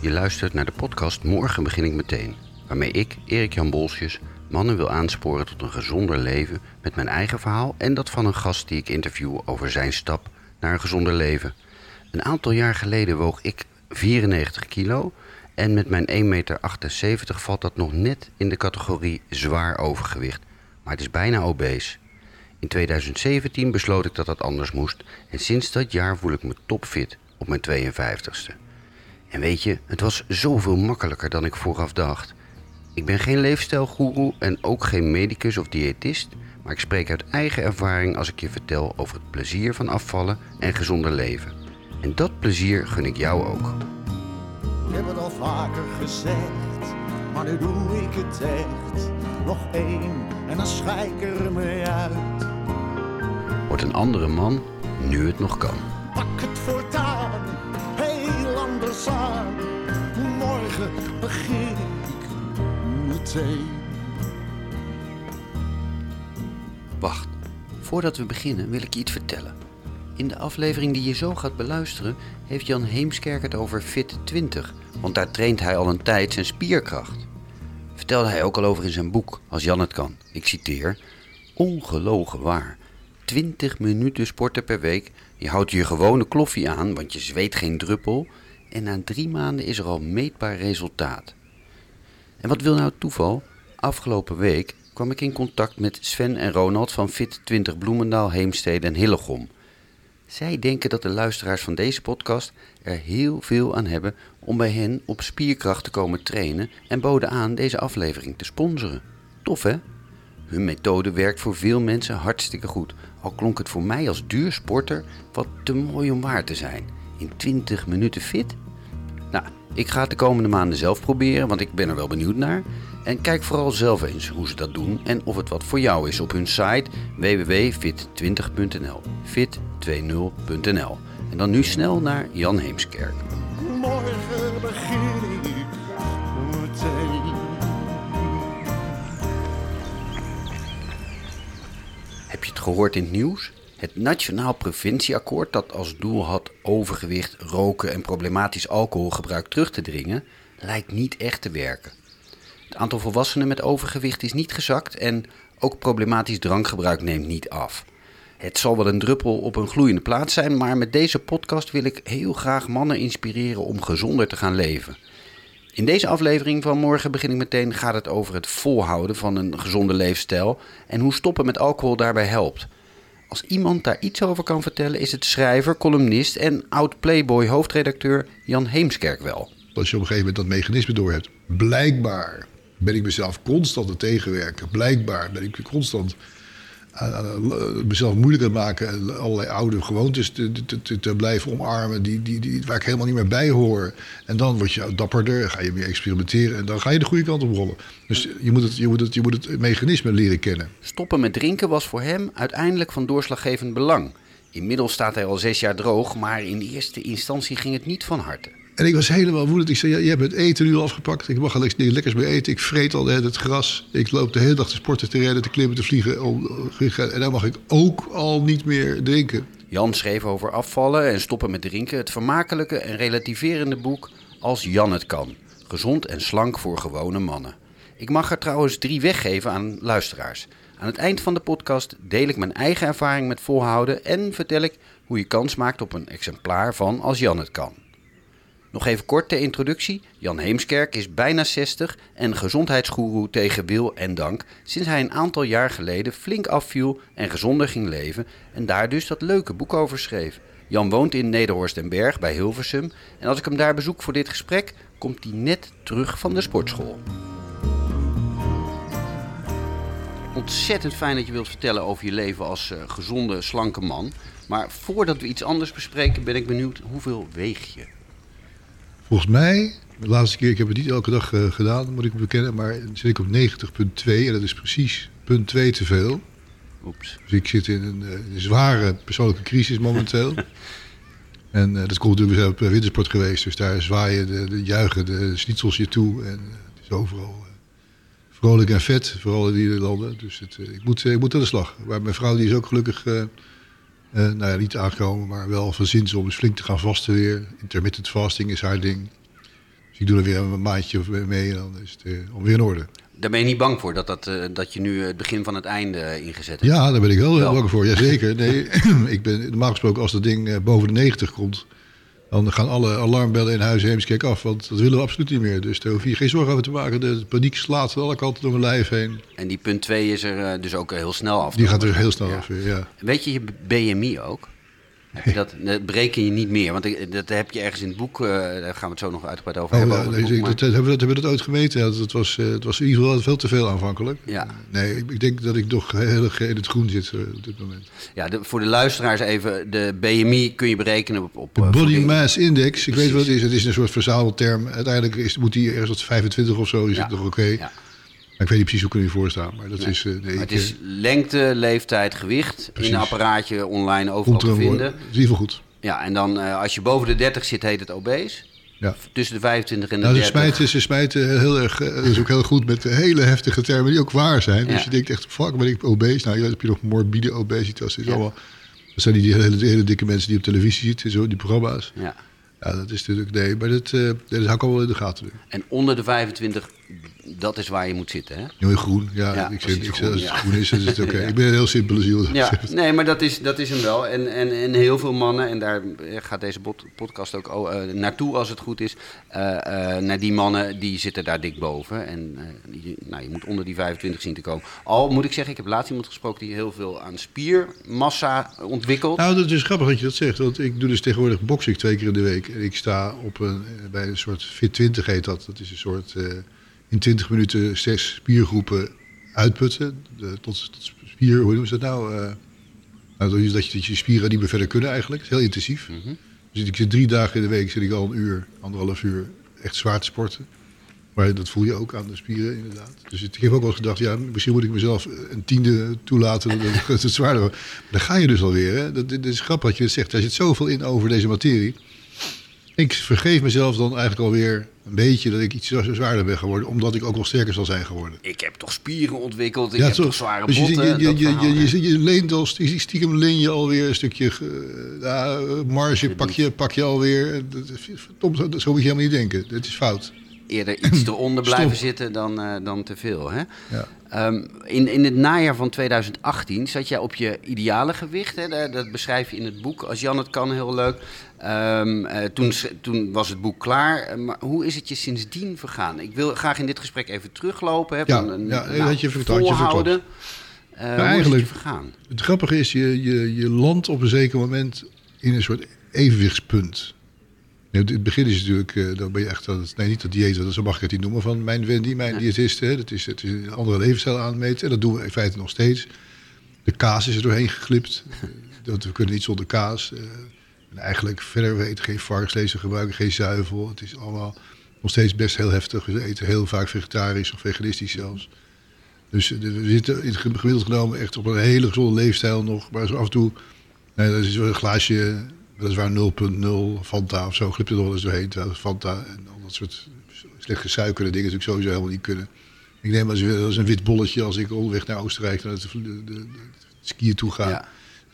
Je luistert naar de podcast Morgen begin ik meteen, waarmee ik, Erik Jan Bolsjes, mannen wil aansporen tot een gezonder leven met mijn eigen verhaal en dat van een gast die ik interview over zijn stap naar een gezonder leven. Een aantal jaar geleden woog ik 94 kilo en met mijn 1,78 meter valt dat nog net in de categorie zwaar overgewicht, maar het is bijna obese. In 2017 besloot ik dat dat anders moest en sinds dat jaar voel ik me topfit op mijn 52ste. En weet je, het was zoveel makkelijker dan ik vooraf dacht. Ik ben geen leefstijlgoeroe en ook geen medicus of diëtist, maar ik spreek uit eigen ervaring als ik je vertel over het plezier van afvallen en gezonder leven. En dat plezier gun ik jou ook. Ik heb het al vaker gezegd, maar nu doe ik het echt. Nog één en dan schijk ik er mee uit. Word een andere man nu het nog kan. Pak het voortaan, heel anders aan. Morgen begin ik meteen. Wacht, voordat we beginnen wil ik je iets vertellen. In de aflevering die je zo gaat beluisteren, heeft Jan Heemskerk het over Fit 20, want daar traint hij al een tijd zijn spierkracht. Vertelde hij ook al over in zijn boek, als Jan het kan. Ik citeer: Ongelogen waar. 20 minuten sporten per week. Je houdt je gewone kloffie aan, want je zweet geen druppel. En na drie maanden is er al meetbaar resultaat. En wat wil nou het toeval? Afgelopen week kwam ik in contact met Sven en Ronald van Fit 20 Bloemendaal, Heemstede en Hillegom. Zij denken dat de luisteraars van deze podcast er heel veel aan hebben om bij hen op spierkracht te komen trainen en boden aan deze aflevering te sponsoren. Tof hè? Hun methode werkt voor veel mensen hartstikke goed, al klonk het voor mij als duur sporter wat te mooi om waar te zijn. In 20 minuten fit? Nou, ik ga het de komende maanden zelf proberen, want ik ben er wel benieuwd naar. En kijk vooral zelf eens hoe ze dat doen en of het wat voor jou is op hun site www.fit20.nl. Fit20.nl. En dan nu snel naar Jan Heemskerk. Morgen begin ik meteen. Heb je het gehoord in het nieuws? Het Nationaal Preventieakkoord, dat als doel had overgewicht, roken en problematisch alcoholgebruik terug te dringen, lijkt niet echt te werken. Het aantal volwassenen met overgewicht is niet gezakt en ook problematisch drankgebruik neemt niet af. Het zal wel een druppel op een gloeiende plaats zijn, maar met deze podcast wil ik heel graag mannen inspireren om gezonder te gaan leven. In deze aflevering van Morgen begin ik meteen gaat het over het volhouden van een gezonde leefstijl en hoe stoppen met alcohol daarbij helpt. Als iemand daar iets over kan vertellen is het schrijver, columnist en oud-Playboy hoofdredacteur Jan Heemskerk wel. Als je op een gegeven moment dat mechanisme door hebt. Blijkbaar ben ik mezelf constant aan tegenwerken. Blijkbaar ben ik constant aan, aan- aan mezelf moeilijk aan het maken. en Allerlei oude gewoontes te, te, te, te blijven omarmen die, die, die, waar ik helemaal niet meer bij hoor. En dan word je dapperder, ga je meer experimenteren en dan ga je de goede kant op rollen. Dus je moet het, je moet het, je moet het mechanisme leren kennen. Stoppen met drinken was voor hem uiteindelijk van doorslaggevend belang. Inmiddels staat hij al zes jaar droog, maar in eerste instantie ging het niet van harte. En ik was helemaal woedend. Ik zei, ja, je hebt het eten nu al afgepakt. Ik mag al niks lekkers meer eten. Ik vreet al het gras. Ik loop de hele dag te sporten, te rennen, te klimmen, te vliegen. om- En dan mag ik ook al niet meer drinken. Jan schreef over afvallen en stoppen met drinken het vermakelijke en relativerende boek Als Jan het kan. Gezond en slank voor gewone mannen. Ik mag er trouwens drie weggeven aan luisteraars. Aan het eind van de podcast deel ik mijn eigen ervaring met volhouden en vertel ik hoe je kans maakt op een exemplaar van Als Jan het kan. Nog even kort ter introductie. Jan Heemskerk is bijna 60 en gezondheidsgoeroe tegen wil en dank sinds hij een aantal jaar geleden flink afviel en gezonder ging leven en daar dus dat leuke boek over schreef. Jan woont in Nederhorst en Berg bij Hilversum en als ik hem daar bezoek voor dit gesprek, komt hij net terug van de sportschool. Ontzettend fijn dat je wilt vertellen over je leven als eh, gezonde, slanke man. Maar voordat we iets anders bespreken, ben ik benieuwd hoeveel weeg je? Volgens mij, de laatste keer, ik heb het niet elke dag eh, gedaan, moet ik bekennen. Maar zit ik op 90,2 en dat is precies punt 2 te veel. Oeps. Dus ik zit in een, eh, een zware persoonlijke crisis momenteel. en eh, dat komt natuurlijk, we zijn op wintersport geweest. Dus daar zwaaien de, de juichen de schnitzels je toe. En het is overal vrolijk en vet, vooral in die landen. Dus het, ik, moet, ik moet aan de slag. Maar mijn vrouw die is ook gelukkig, eh, nou ja, niet aangekomen, maar wel van zins om eens flink te gaan vasten weer. Intermittent fasting is haar ding. Dus ik doe er weer een maandje mee en dan is het eh, alweer in orde. Daar ben je niet bang voor dat, dat, eh, dat je nu het begin van het einde ingezet hebt? Ja, daar ben ik wel, Wel. bang voor. Jazeker. Nee, ik ben normaal gesproken als dat ding boven de 90 komt, dan gaan alle alarmbellen in huis Heemskerk af. Want dat willen we absoluut niet meer. Dus daar hoef je geen zorgen over te maken. De paniek slaat aan alle kanten door mijn lijf heen. En die punt 2 is er eh, dus ook heel snel af. Die gaat er heel snel Ja. af ja. Weet je je BMI ook? Heb je dat, dat bereken je niet meer, want dat heb je ergens in het boek, eh, daar gaan we het zo nog uitgebreid over Oh, hebben. ja, over nee, het boek, dat, maar- dat, hebben, we dat, hebben we dat ooit gemeten? Ja, dat was, eh, het was in ieder geval veel te veel aanvankelijk. Ja. Nee, ik, ik denk dat ik nog heel erg in het groen zit eh, op dit moment. ja, de- voor de luisteraars even, de BMI kun je berekenen op... op De Body. Mass Index, ik weet Precies. wat het is. Het is een soort verzamelterm. Uiteindelijk is, moet die ergens tot 25 of zo, is Ja. het nog oké. Ja. Ik weet niet precies hoe kunnen je voorstaan. Maar dat is... eh, nee, Maar ik, het is eh, lengte, leeftijd, gewicht Precies. in een apparaatje online overal te vinden. is in ieder geval goed. Ja, en dan eh, als je boven de 30 zit, heet het obese. Ja. Tussen de 25 en de Nou, ze 30. smijten, ze smijten heel erg, dat is ook heel goed met hele heftige termen die ook waar zijn. Ja. Dus je denkt echt, fuck, ben ik obese? Nou, ja, dan heb je nog morbide obesitas. Dat, allemaal, dat zijn die, die hele, hele dikke mensen die op televisie zitten, zo, die programma's. Ja. Ja, dat is natuurlijk, nee, maar dat, dat hou ik al wel in de gaten. nu. En onder de 25, dat is waar je moet zitten, hè? Heel groen, ja. Ja, ik zeg, ik groen, als het ja. groen is, dan is het oké. Ja. Ik ben een heel simpele ziel. Ja, nee, maar dat is, dat is hem wel. En, en, en heel veel mannen, en daar gaat deze podcast ook oh, eh, naartoe als het goed is. eh, eh, naar die mannen, die zitten daar dik boven. En eh, je, nou, je moet onder die 25 zien te komen. Al moet ik zeggen, ik heb laatst iemand gesproken die heel veel aan spiermassa ontwikkelt. Nou, dat is grappig dat je dat zegt. Want ik doe dus tegenwoordig boksen twee keer in de week. En ik sta op een, eh, bij een soort Fit 20 heet dat. Dat is een soort eh, in 20 minuten zes spiergroepen uitputten. De, tot, tot spier, hoe noemen ze dat nou? Eh, nou, dat je- dat je, spieren niet meer verder kunnen eigenlijk. Het is heel intensief. Dus ik zit drie dagen in de week, zit ik al een uur, anderhalf uur echt zwaar te sporten. Maar dat voel je ook aan de spieren inderdaad. Dus ik heb ook wel gedacht, ja, misschien moet ik mezelf een tiende toelaten dat het het zwaarder wordt. Dan ga je dus alweer. Hè? Dat, dat is grappig dat je het zegt. Daar zit zoveel in over deze materie. Ik vergeef mezelf dan eigenlijk alweer een beetje dat ik iets zo- zwaarder ben geworden. Omdat ik ook wel sterker zal zijn geworden. Ik heb toch spieren ontwikkeld, ik heb toch zware Dus je, botten. je, je, je, je, je, leent al st- stiekem leen je alweer een stukje ja, marge, pak je, pak je alweer. Dat is- zo moet je helemaal niet denken. Dat is fout. Eerder iets eronder blijven zitten dan, eh, dan te veel. Hè? Ja. Ehm, in, in het najaar van 2018 zat jij op je ideale gewicht. Hè? Dat, beschrijf je in het boek. Als Jan het kan, heel leuk. Ehm, eh, toen, toen was het boek klaar. Eh, maar hoe is het je sindsdien vergaan? Ik wil graag in dit gesprek even teruglopen. Hè? Ja, van, ja, had je verklapt, je volhouden. Is het eigenlijk- je vergaan? Het grappige is, je, je, je landt op een zeker moment in een soort evenwichtspunt. Nee, Het begin is natuurlijk, eh, dan ben je echt aan het, nee niet dat dieet, want zo mag ik het niet noemen van mijn Wendy, mijn diëtist. Hè. Dat is, het is een andere levensstijl aanmeten en dat doen we in feite nog steeds. De kaas is er doorheen geglipt. Eh, dat we kunnen niet zonder kaas. Eh, en eigenlijk verder, we eten geen varkensvlees, we gebruiken geen zuivel. Het is allemaal nog steeds best heel heftig. We eten heel vaak vegetarisch of veganistisch zelfs. Dus we zitten in het gemiddeld genomen echt op een hele gezonde leefstijl nog. Maar zo af en toe, nee, dat is wel een glaasje, weliswaar 0,0 Fanta of zo, glipt er nog wel eens doorheen. Terwijl Fanta en al dat soort slecht gesuikerde dingen natuurlijk sowieso helemaal niet kunnen. Ik neem als, als een wit bolletje als ik onderweg naar Oostenrijk naar het de, de, skiën toe ga. Ja.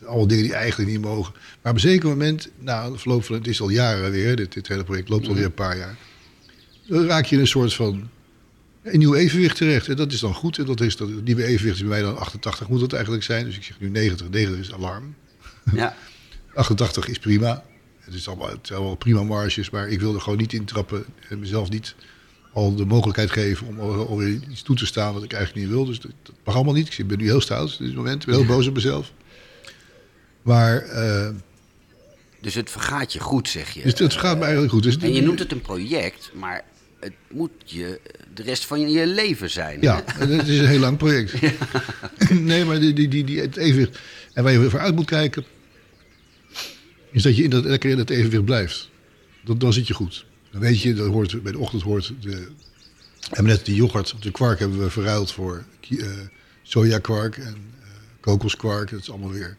Allemaal dingen die eigenlijk niet mogen. Maar op een zeker moment, na de verloop van het is al jaren weer, dit, dit hele project loopt alweer een paar jaar. Dan raak je in een soort van een nieuw evenwicht terecht. En dat is dan goed. En dat is dat nieuwe evenwicht is bij mij dan 88 moet het eigenlijk zijn. Dus ik zeg nu 90. 90 is alarm. Ja. 88 is prima. Het, is allemaal, het zijn allemaal prima marges. Maar ik wil er gewoon niet intrappen. En mezelf niet al de mogelijkheid geven om alweer iets toe te staan wat ik eigenlijk niet wil. Dus dat, dat mag allemaal niet. Ik ben nu heel stout op dit moment. Ik ben heel boos op mezelf. Maar eh, Dus het vergaat je goed, zeg je. dus het gaat me eigenlijk goed. Dus En je noemt het een project, maar het moet je de rest van je leven zijn. Ja, het is een heel lang project. nee, maar die, die, die, die, het evenwicht. En waar je voor uit moet kijken, is dat je in dat, lekker in het evenwicht blijft. Dan, dan zit je goed. Dan weet je, dat hoort, bij de ochtend hoort de. We hebben net de yoghurt, de kwark hebben we verruild voor eh, sojakwark en eh, kokoskwark. Dat is allemaal weer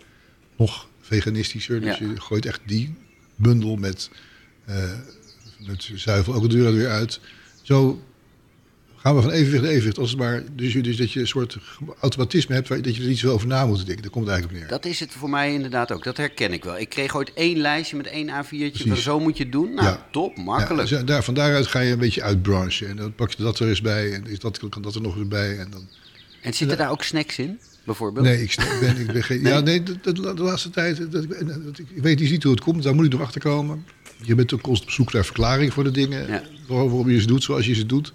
nog veganistischer. Dus Ja. je gooit echt die bundel met, eh met zuivel ook de deur er weer uit. Zo gaan we van evenwicht naar evenwicht. Als het maar, dus, dus dat je een soort automatisme hebt waar, dat je er niet zo over na moet denken. Daar komt het eigenlijk op neer. Dat is het voor mij inderdaad ook. Dat herken ik wel. Ik kreeg ooit één lijstje met één A4'tje. van Precies. Zo moet je het doen. Nou, Ja. top, makkelijk. Ja, dus daar, van daaruit ga je een beetje uitbranchen. En dan pak je dat er eens bij. En is dat, kan dat er nog eens bij. En dan, En zitten daar ook snacks in, bijvoorbeeld? nee, ik, ben, ik ben geen... Ja, nee, de, de, de laatste tijd... Dat, ik, dat- ik weet niet hoe het komt. Daar moet ik nog achter komen. Je bent ook constant op zoek naar verklaring voor de dingen. Ja. Waarom je ze doet zoals je ze doet.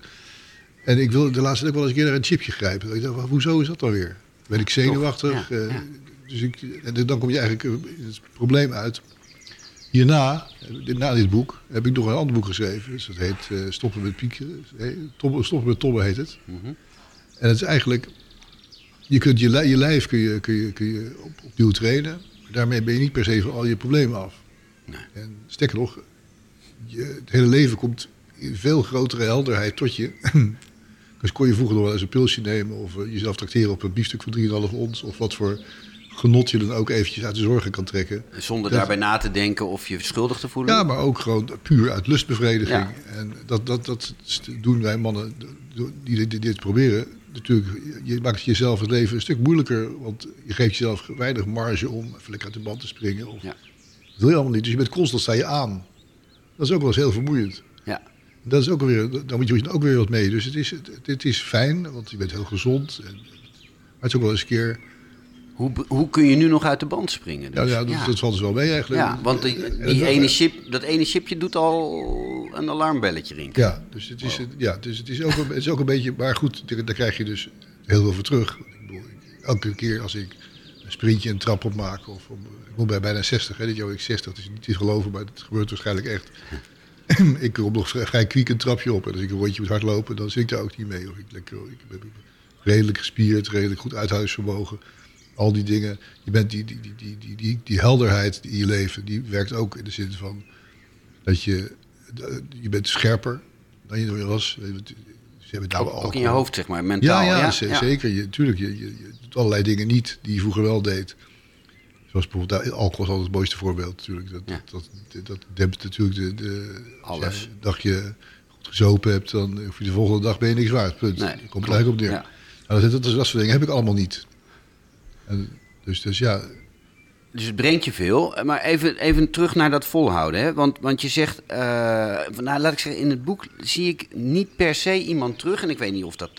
En ik wil de laatste ook wel eens een keer naar een chipje grijpen. Ik dacht, hoezo is dat dan weer? Ben ik zenuwachtig? Ja, Eh, ja. Dus ik, en dan kom je eigenlijk eh, het probleem uit. Hierna, eh, na dit boek, heb ik nog een ander boek geschreven. Dus dat heet Stoppen met piekeren. Nee, Tobben- Stoppen met tobben heet het. Mhm. En het is eigenlijk... Je kunt je, je lijf kun je, kun je, kun je op, opnieuw trainen. Maar daarmee ben je niet per se van al je problemen af. Nee. En sterker nog, je, het hele leven komt in veel grotere helderheid tot je. dus kon je vroeger nog wel eens een pilsje nemen... of eh, jezelf tracteren op een biefstuk van 3,5 ons... of wat voor genot je dan ook eventjes uit de zorgen kan trekken. Zonder Dat- daarbij na te denken of je schuldig te voelen. Ja, maar ook gewoon puur uit lustbevrediging. Ja. En dat, dat, dat doen wij mannen die, die dit proberen. Natuurlijk, je maakt jezelf het leven een stuk moeilijker. Want je geeft jezelf weinig marge om even lekker uit de band te springen. Of, Ja. Dat wil je allemaal niet. Dus je bent constant sta je aan. Dat is ook wel eens heel vermoeiend. Ja. Dat is ook weer, dan moet je ook weer wat mee. Dus het is, het, het is fijn, want je bent heel gezond. En, maar het is ook wel eens een keer... Hoe, hoe kun je nu nog uit de band springen? Ja, dus? ja, dat, dat valt dus wel mee eigenlijk. Ja, want die, En die ene chip, dat ene chipje doet al een alarmbelletje rinkelen. Ja, dus het is, ja, dus het is, ook, een, het is ook een beetje... Maar goed, daar, krijg je dus heel veel voor terug. Ik bedoel, elke keer als ik een sprintje een trap opmaak... Of, om- ik moet bij bijna 60, hè, dit jaar ik 60. Het is niet te geloven, maar het gebeurt waarschijnlijk echt. ik kom nog vrij, kwiek een trapje op. En als ik een rondje moet hardlopen, dan zit ik daar ook niet mee. Of ik, lekker, ik ben redelijk gespierd, redelijk goed uithuisvermogen. Al die dingen. Je bent die, die, die, die, die, die, die helderheid in je leven, die werkt ook in de zin van dat je, je bent scherper dan je was. Ze hebben het nou Ook, in je hoofd, zeg maar, mentaal. Ja, ja, ja, ze- ja. zeker. Je, tuurlijk, je, je, je doet allerlei dingen niet die je vroeger wel deed. Zoals bijvoorbeeld, nou, alcohol is altijd het mooiste voorbeeld natuurlijk. Dat, Ja. dat, dat, dat dempt natuurlijk de, de, als Alles. een dagje goed gezopen hebt, dan hoef je de volgende dag ben je niks waard. Punt. Nee, komt klopt. eigenlijk op neer. Ja. Nou, dat, dat, dat soort dingen heb ik allemaal niet. En, dus, dus ja, Dus het brengt je veel. Maar even, even terug naar dat volhouden. Hè? Want, want je zegt, van, nou, laat ik zeggen, in het boek zie ik niet per se iemand terug. En ik weet niet of dat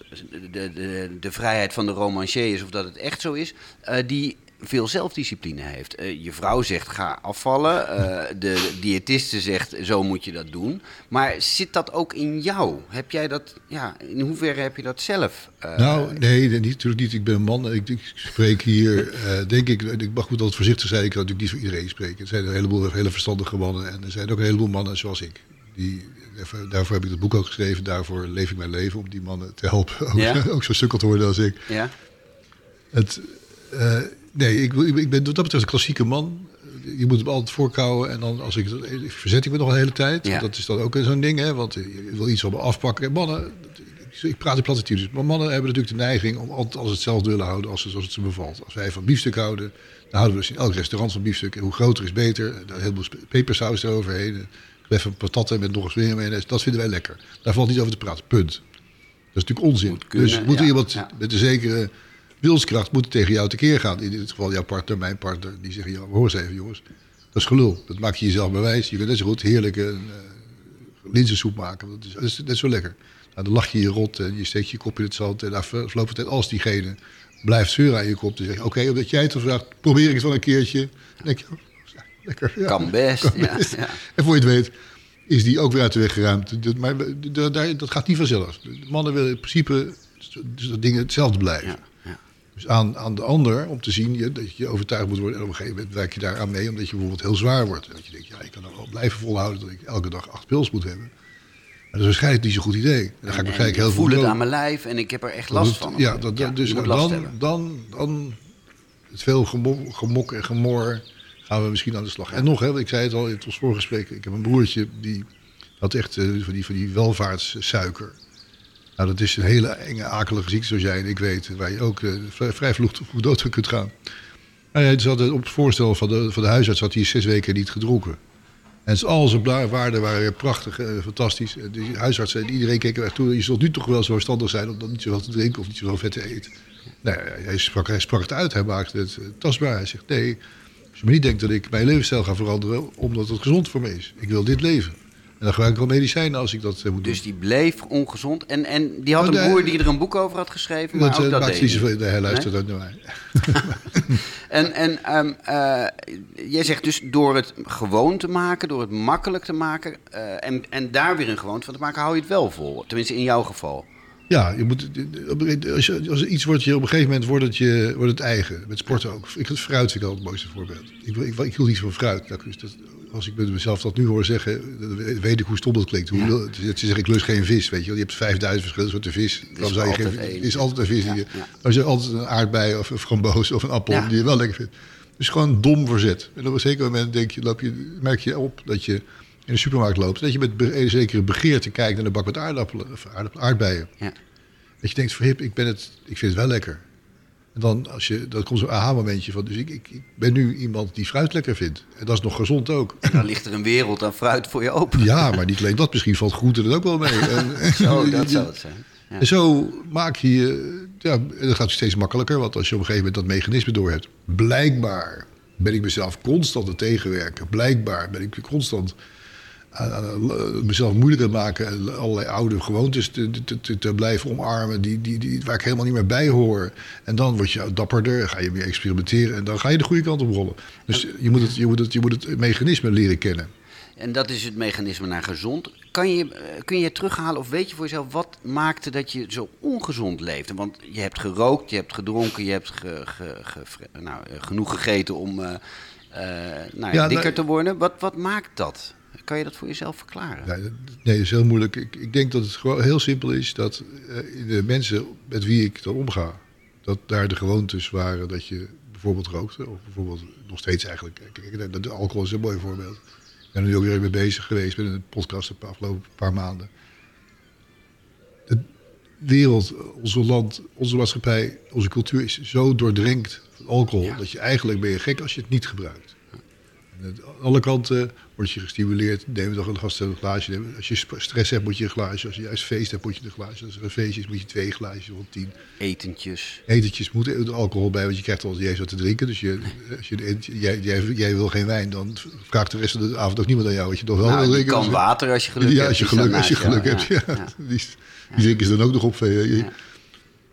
de, de, de vrijheid van de romancier is of dat het echt zo is. eh, die veel zelfdiscipline heeft. Eh, je vrouw zegt ga afvallen. eh, de diëtiste zegt zo moet je dat doen. Maar zit dat ook in jou? Heb jij dat, ja, in hoeverre heb je dat zelf? eh, Nou, nee, niet, natuurlijk niet. Ik ben een man. Ik, ik spreek hier, denk ik, ik mag goed altijd voorzichtig zijn. Ik kan natuurlijk niet voor iedereen spreken. Er zijn een heleboel hele verstandige mannen. En er zijn ook een heleboel mannen zoals ik. Die, daarvoor, heb ik het boek ook geschreven. Daarvoor leef ik mijn leven om die mannen te helpen. Ook, Ja. ook zo sukkel te worden als ik. ja? Het, nee, ik, ik ben wat dat betreft een klassieke man. Je moet hem altijd voorkouwen. En dan als ik, verzet ik me nog een hele tijd. Ja. Dat is dan ook zo'n ding, hè. Want je wil iets van me afpakken. En mannen, ik praat in platitudes. Maar mannen hebben natuurlijk de neiging om altijd alles hetzelfde willen houden als, zoals het ze bevalt. Als wij van biefstuk houden, dan houden we dus in elk restaurant van biefstuk. En hoe groter is beter. Dan heel veel pepersaus eroverheen. Even patatten met nog eens meer mayonaise. Dat vinden wij lekker. Daar valt niet over te praten. Punt. Dat is natuurlijk onzin. Kunnen, dus moet ja, iemand ja. met een zekere wilskracht moet tegen jou tekeer gaan. In dit geval jouw partner, mijn partner. Die zeggen, ja, hoor eens even jongens. Dat is gelul. Dat maak je jezelf bewijs. Je kunt net zo goed heerlijke uh, linzensoep maken. Dat is, dat is net zo lekker. Nou, dan lach je je rot en je steekt je kop in het zand. En na verloop tijd, als diegene blijft zeuren aan je kop... dan zeg je, oké, omdat jij het vraagt, probeer ik het wel een keertje. Dan denk je, oh, lekker. Ja, Kan best. kan ja, best. ja. En voor je het weet is die ook weer uit de weg geruimd. Dat- Maar dat- dat dat gaat niet vanzelf. De mannen willen in principe dus dat dingen hetzelfde blijven. Dus aan, aan de ander om te zien je, dat je overtuigd moet worden. En op een gegeven moment werk je daar aan mee, omdat je bijvoorbeeld heel zwaar wordt. En dat je denkt, ja, ik kan nou wel blijven volhouden dat ik elke dag acht pils moet hebben. Maar dat is waarschijnlijk niet zo'n goed idee. En dan ga ik heel ik voel veel het aan mijn lijf en ik heb er echt last van. Ja, dat, dus dan, dan, dan, het veel gemo- gemok en gemor gaan we misschien aan de slag. En nog, hè, ik zei het al in ons voorgesprek, ik heb een broertje die had echt eh, van, die, van die welvaartssuiker. Nou, dat is een hele enge, akelige ziekte, zoals jij en ik weet, waar je ook eh, vrij, vrij vroeg, dood kunt gaan. Nou ja, dus op het voorstel van de, van de huisarts had hij zes weken niet gedronken. En al zijn waarden waren prachtig, eh, fantastisch. En Die huisartsen en iedereen keek er toe. Je zult nu toch wel zo verstandig zijn om dan niet zoveel te drinken of niet zoveel vet te eten. Nou, ja, hij, sprak, hij sprak het uit, hij maakte het eh, tastbaar. Hij zegt, nee, als je me niet denkt dat ik mijn levensstijl ga veranderen omdat het gezond voor me is. Ik wil dit leven. En dan gebruik ik wel medicijnen als ik dat eh, moet doen. Dus die bleef ongezond. En, en die had Oh, een nee. broer die er een boek over had geschreven. Maar dat ook eh, dat maakt niet hij zoveel. Nee, hij luistert ook naar mij. En, en ehm, eh, jij zegt dus door het gewoon te maken, door het makkelijk te maken en, en daar weer een gewoonte van te maken, hou je het wel vol. Tenminste, in jouw geval. Ja, je moet, als, je, als iets wordt, je, op een gegeven moment wordt het, je, wordt het eigen. Met sporten ook. Ik, het fruit vind ik altijd het mooiste voorbeeld. Ik, ik, ik hield niet van fruit. Nou, dus dat, als ik mezelf dat nu hoor zeggen, weet ik hoe stom dat klinkt. Hoe, Ze zeggen, ik lust geen vis, weet je wel. Je hebt 5000 verschillende soorten vis. Dan zou je geen, is altijd een vis. Die je. Als je altijd een aardbei of een framboos of een appel die je wel lekker vindt. Dus gewoon dom verzet. En op een zeker moment denk je, loop je, merk je op dat je in de supermarkt loopt. Dat je met een zekere begeerte kijkt naar de bak met aardappelen, of aardappelen, aardbeien. Ja. Dat je denkt, verhip, ik, ben het, ik vind het wel lekker. En dan, als je, dan komt zo'n aha-momentje van, dus ik, ik, ik ben nu iemand die fruit lekker vindt. En dat is nog gezond ook. En dan ligt er een wereld aan fruit voor je open. Ja, maar niet alleen dat, misschien valt groente er ook wel mee. En, Zo, dat zou het zijn. Ja. en zo maak je, ja, en dat gaat steeds makkelijker. Want als je op een gegeven moment dat mechanisme door hebt. Blijkbaar ben ik mezelf constant aan het tegenwerken. Blijkbaar ben ik constant mezelf moeilijk aan het maken. En allerlei oude gewoontes te, te, te, blijven omarmen. Die, die, die, waar ik helemaal niet meer bij hoor. En dan word je dapperder, ga je meer experimenteren. En dan ga je de goede kant op rollen. Dus je moet het, je moet het, je moet het mechanisme leren kennen. En dat is het mechanisme naar gezond. Kan je, eh, kun je terughalen of weet je voor jezelf wat maakte dat je zo ongezond leefde? Want je hebt gerookt, je hebt gedronken, je hebt ge- ge- ge- nou, eh, genoeg gegeten om eh, eh, nou, Ja, dikker nou- te worden. Wat, wat maakt dat? Kan je dat voor jezelf verklaren? Nee, dat- nee, dat is heel moeilijk. Ik, ik denk dat het gewoon heel simpel is dat eh, de mensen met wie ik dan omga, dat daar de gewoontes waren dat je bijvoorbeeld rookte, of bijvoorbeeld nog steeds eigenlijk. Kijk, de, de alcohol is een mooi voorbeeld. Ik ben er nu ook weer mee bezig geweest met een podcast de afgelopen paar maanden. De wereld, onze land, onze maatschappij, onze cultuur is zo doordrenkt van alcohol Ja. dat je eigenlijk ben je gek als je het niet gebruikt. En aan alle kanten word je gestimuleerd. Neem toch een gast een glaasje. Neem- Als je stress hebt, moet je een glaasje. Als je juist feest hebt, moet je een glaasje. Als er een feestje is, moet je twee glaasjes of tien. Etentjes. Etentjes moeten er alcohol bij, want je krijgt al eens wat te drinken. Dus je, als je, jij, jij, jij wil geen wijn, dan vraagt de rest van de avond ook niemand aan jou wat je nog wel Nou, wil drinken. kan Dus- water als je geluk ja, hebt. als je geluk, als je geluk hebt. Ja, ja. Die, die drinken ze dan ook nog op. eh.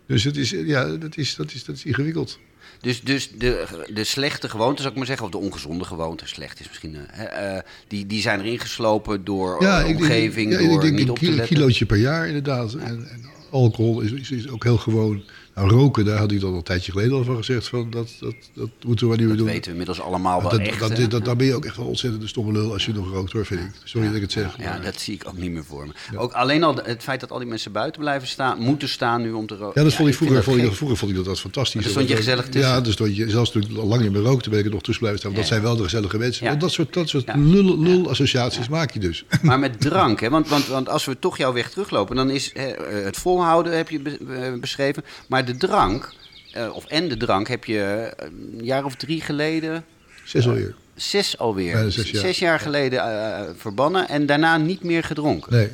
Dus het is, ja, dat, is, dat, is, dat is ingewikkeld. Dus, dus de, de slechte gewoontes, zou ik maar zeggen, of de ongezonde gewoontes, slecht is misschien, eh, hè, eh, die, die zijn erin geslopen door Ja, de ik omgeving, ja, door ik denk niet een op te letten. kilootje per jaar inderdaad. En, en alcohol is, is, is ook heel gewoon. Nou, roken, daar had ik dan al een tijdje geleden al van gezegd. Van dat, dat, dat moeten we niet meer Dat doen. weten we inmiddels allemaal wel dat, echt. dat, dat, dan ben je ook echt wel ontzettend stomme lul als je nog rookt hoor, vind ik. Sorry dat ik het zeg. Ja, maar- dat zie ik ook niet meer voor me. Ook alleen al het feit dat al die mensen buiten blijven staan, moeten staan nu om te roken. Ja, dat vond ik vroeger, vond ik, dat- vroeger vond ik dat, dat fantastisch. Daar stond je gezellig tussen. Ja, dus stond je, zelfs toen ik al lang niet meer rookte, ben ik er nog tussen blijven staan. Want Ja, dat zijn wel de gezellige mensen. Ja. Want dat soort, dat soort Ja. lul, lul-associaties maak je dus. Maar met drank, hè? Want, want, want als we toch jouw weg teruglopen, dan is hè, eh, het volhouden, heb je eh, beschreven. Maar de drank, eh, of en de drank, heb je eh, een jaar of drie geleden, Zes alweer. zes alweer, Bijna zes jaar. geleden eh, verbannen en daarna niet meer gedronken. Nee,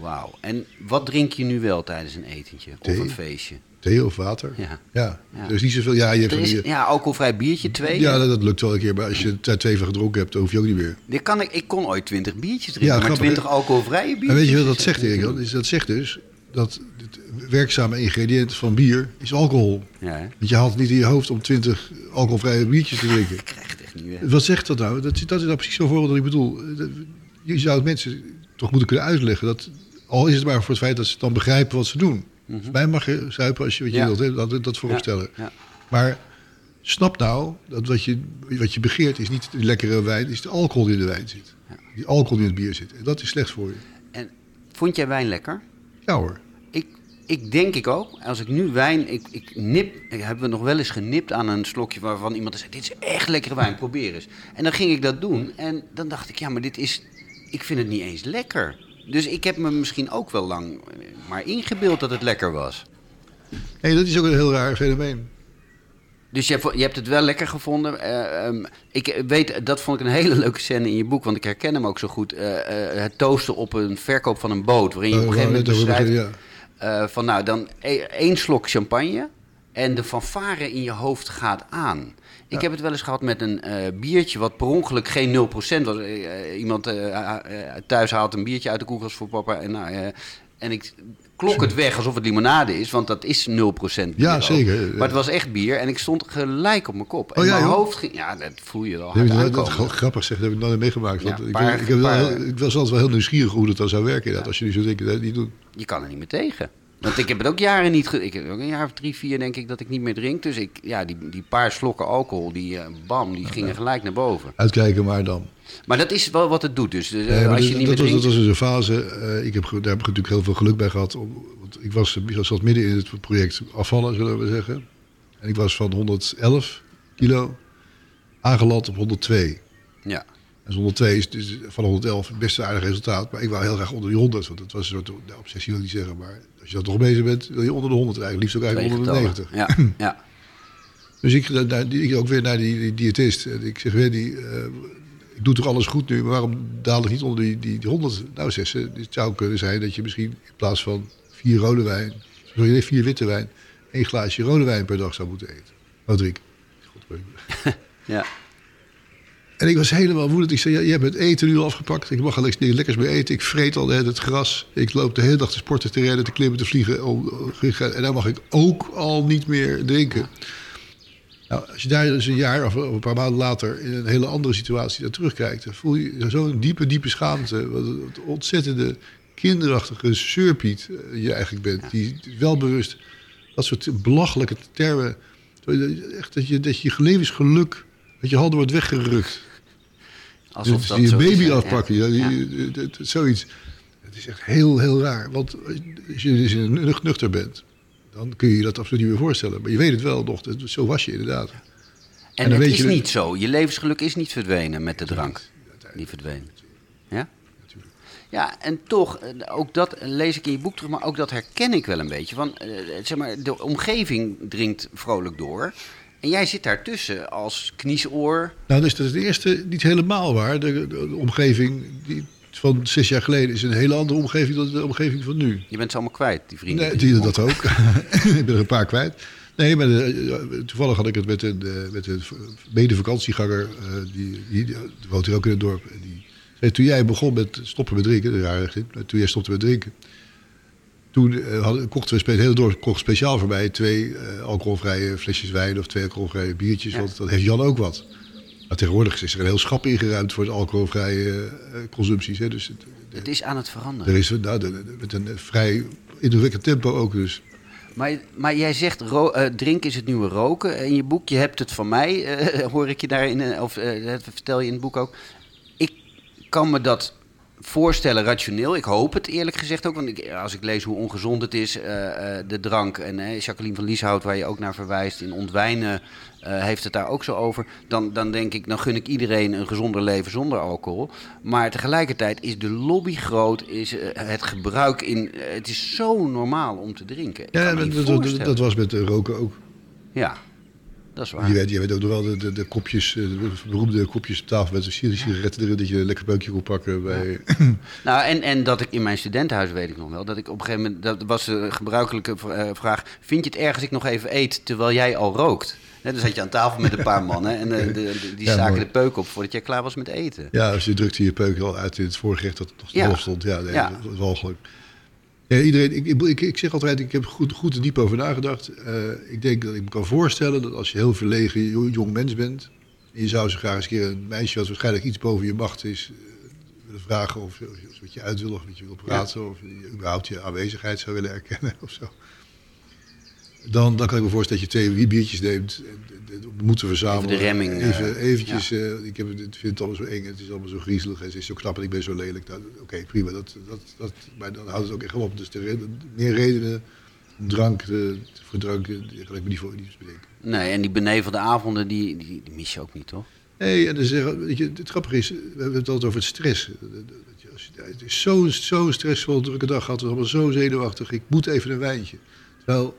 Wauw. En wat drink je nu wel tijdens een etentje of een feestje? thee of water. Ja. Ja, Ja. er is niet zoveel. Ja, je hebt is, die- ja, alcoholvrij biertje, twee. Ja, dat, dat lukt wel een keer. Maar als je er twee van gedronken hebt, dan hoef je ook niet meer. Dit kan ik, ik kon ooit 20 biertjes drinken, Ja, maar grappig, 20 hè? alcoholvrije biertjes. En weet je wat dat zegt, Erik? Dat zegt dus dat werkzame ingrediënt van bier is alcohol. Ja, hè? Want je haalt niet in je hoofd om 20 alcoholvrije biertjes te drinken. ik krijg het echt niet weg. Wat zegt dat nou? Dat, is- dat is nou precies zo'n voorbeeld dat ik bedoel. Je zou het mensen toch moeten kunnen uitleggen. Dat, al is het maar voor het feit dat ze dan begrijpen wat ze doen. Volgens mij mag je zuipen als je wat je Ja. wilt. Hè? Dat, dat voorop stellen. Ja. Maar snap nou dat wat je, wat je begeert is niet de lekkere wijn, is de alcohol die in de wijn zit. Die alcohol die in het bier zit. En dat is slecht voor je. En vond jij wijn lekker? Ja hoor. Ik, denk ik ook. Als ik nu wijn, ik, ik nip, ik hebben we nog wel eens genipt aan een slokje waarvan iemand zei: dit is echt lekkere wijn, probeer eens. En dan ging ik dat doen en dan dacht ik: ja, maar dit is, ik vind het niet eens lekker. Dus ik heb me misschien ook wel lang eh, maar ingebeeld dat het lekker was. Nee, dat is ook een heel raar fenomeen. Dus je hebt, je hebt het wel lekker gevonden. Eh, ehm, ik weet, dat vond ik een hele leuke scène in je boek, want ik herken hem ook zo goed. Eh, eh, het toasten op een verkoop van een boot, waarin je op een gegeven moment beschrijft... eh, van nou, dan e- één slok champagne en de fanfare in je hoofd gaat aan. Ik heb het wel eens gehad met een eh, biertje wat per ongeluk geen 0% was. Eh, iemand thuis haalt een biertje uit de koelkast voor papa en, nou, en ik klok het weg alsof het limonade is, want dat is 0% bier Ja, ook. zeker. Maar het was echt bier en ik stond gelijk op mijn kop. En Oh, ja, mijn joh? hoofd ging, ja, dat voel je wel ik dat grappig zeg, dat heb ik nooit meegemaakt. Want Ja, ik, ben- ik, was altijd wel heel nieuwsgierig hoe dat dan zou werken. inderdaad, Als je nu zo denkt, dat niet doen. Je kan er niet meer tegen. Want ik heb het ook jaren niet... Ge ik heb ook een jaar of drie, vier denk ik dat ik niet meer drink. Dus ik, ja, die, die paar slokken alcohol, die eh, bam, die gingen gelijk naar boven. Uitkijken maar dan. Maar dat is wel wat het doet dus. dus eh, Nee, als dat, je niet dat, meer was, dat was dus een fase. eh, ik heb, daar heb ik natuurlijk heel veel geluk bij gehad. Om, want ik was, ik zat midden in het project afvallen, zullen we zeggen. En ik was van 111 kilo aangeland op 102. Ja. En 102 is dus van 111 het beste aardig resultaat. Maar ik wou heel graag onder die 100. Want dat was een soort nou, obsessie, wil ik niet zeggen. Maar als je dan toch bezig bent, wil je onder de 100 eigenlijk. Liefst ook eigenlijk onder de 90. Ja, ja. Dus ik, die- ik ook weer naar die, die diëtist. En ik zeg, weer die, eh, ik doe toch alles goed nu, maar waarom daal ik niet onder die, die, die 100? Nou, zegt ze, het zou kunnen zijn dat je misschien in plaats van vier rode wijn, sorry, vier witte wijn, één glaasje rode wijn per dag zou moeten eten. Oh, drink. ja. En ik was helemaal woedend. Ik zei, ja, je hebt het eten nu al afgepakt. Ik mag al niks lekkers meer eten. Ik vreet al de hele tijd het gras. Ik loop de hele dag te sporten, te rennen, te klimmen, te vliegen. om- En dan mag ik ook al niet meer drinken. Nou, als je daar dus een jaar of een paar maanden later in een hele andere situatie naar terugkijkt, dan voel je zo'n diepe, diepe schaamte. Wat een ontzettende, kinderachtige surpiet eh, je eigenlijk bent. Die wel bewust dat soort belachelijke termen. Echt dat je, dat je levensgeluk, dat je handen wordt weggerukt. Alsof Dus dat die zo is, baby afpakken, ja. Die- die- zoiets. Het is echt heel, heel raar. Want als je dus nuch- nuchter bent, dan kun je je dat absoluut niet meer voorstellen. Maar je weet het wel nog, dat- zo was je inderdaad. En, En het is je- niet zo. Je levensgeluk is niet verdwenen met de drank. Niet verdwenen. Ja? Ja, en toch, eh, ook dat lees ik in je boek terug, maar ook dat herken ik wel een beetje. Want eh, zeg maar, de omgeving dringt vrolijk door. En jij zit daartussen als kniesoor. Nou, dus dat is de eerste niet helemaal waar. De, de- de omgeving die van zes jaar geleden is een hele andere omgeving dan de omgeving van nu. Je bent ze allemaal kwijt, die vrienden. Nee, die dat ook. ik ben er een paar kwijt. Nee, maar eh, toevallig had ik het met een, eh, met een mede-vakantieganger. eh, die, die, die woont hier ook in het dorp. En die zei, toen jij begon met stoppen met drinken, toen jij stopte met drinken. Toen eh, hadden, kochten we het hele dorp kocht speciaal voor mij twee eh, alcoholvrije flesjes wijn of twee alcoholvrije biertjes. Ja. Want dat heeft Jan ook wat. Maar tegenwoordig is er een heel schap ingeruimd voor de alcoholvrije eh, consumpties. Hè. Dus het- Het is aan het veranderen. er is nou, de- de- met een vrij indrukwekkend tempo ook dus. Maar, maar jij zegt, ro- drinken is het nieuwe roken in je boek. Je hebt het van mij, hoor ik je daarin, of dat vertel je in het boek ook. Ik kan me dat voorstellen rationeel. Ik hoop het eerlijk gezegd ook. Want ik, als ik lees hoe ongezond het is, eh, eh, de drank. En Jacqueline van Lieshout, waar je ook naar verwijst, in Ontwijnen eh, heeft het daar ook zo over. Dan, dan denk ik, dan gun ik iedereen een gezonder leven zonder alcohol. Maar tegelijkertijd is de lobby groot, is het gebruik in... het is zo normaal om te drinken. Ja, dat, dat, dat, was met roken ook. Ja, dat is waar. Je weet, je weet ook nog wel de, de, de kopjes, eh, de beroemde kopjes op tafel met een sigaretten erin, dat je een lekker beukje kon pakken bij. Nou, en, en dat ik in mijn studentenhuis, weet ik nog wel, dat ik op een gegeven moment, dat was de gebruikelijke eh, vraag, vind je het erg als ik nog even eet terwijl jij al rookt? Dan zat je aan tafel met een paar mannen en eh, de, de- die staken mooi. de peuk op voordat jij klaar was met eten. Ja, als je drukte je peuk al uit in het voorgerecht dat het nog Ja. stond. Ja, nee, Ja. dat was walgelijk. Ja, iedereen, ik, ik, ik, zeg altijd, ik heb goed, goed en diep over nagedacht. Eh, ik denk dat ik me kan voorstellen dat als je heel verlegen jo- jong mens bent... en je zou zo graag eens een keer een meisje wat waarschijnlijk iets boven je macht is... eh, willen vragen of, of wat je uit wil of wat je wil praten... of je überhaupt je aanwezigheid zou willen erkennen of zo. Dan, dan kan ik me voorstellen dat je twee biertjes neemt, en- en- en moeten verzamelen. Even de remming, Even, eh, eventjes, eh, ik heb, ik vind het allemaal zo eng, het is allemaal zo griezelig, het is zo knap en ik ben zo lelijk. Nou, Oké, prima, dat, dat, dat, maar dan houdt het ook echt op. Dus de reden- meer redenen drank te, voor drank, eh, die kan ik me niet voor niet eens bedenken. Nee, en die benevelde avonden, die, die, die mis je ook niet, toch? Nee, en dan zeggen, weet je, het grappige is, we hebben het altijd over het stress. Het is zo'n zo stressvol, drukke dag gehad, was allemaal zo zenuwachtig. Ik moet even een wijntje. Terwijl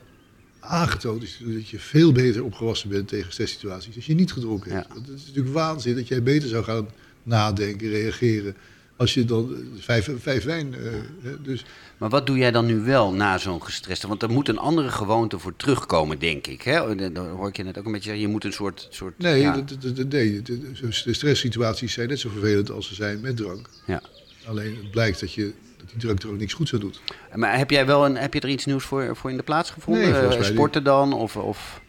aangetoond is dat je veel beter opgewassen bent tegen stresssituaties als je niet gedronken hebt. Ja. Het is natuurlijk waanzin dat jij beter zou gaan nadenken, reageren, als je dan eh, vijf, vijf wijn... eh, dus Maar wat doe jij dan nu wel na zo'n gestreste? Want er moet een andere gewoonte voor terugkomen, denk ik. Hè? Dan hoor ik je net ook een beetje zeggen, je moet een soort... soort nee, ja, dat, dat, dat- nee de, de- de stresssituaties zijn net zo vervelend als ze zijn met drank. ja. Alleen het blijkt dat, je, die er ook niks goeds aan doet. Maar heb jij wel een, heb je er iets nieuws voor, voor in de plaats gevonden? Nee, Eh, niet. Sporten dan? Of, of...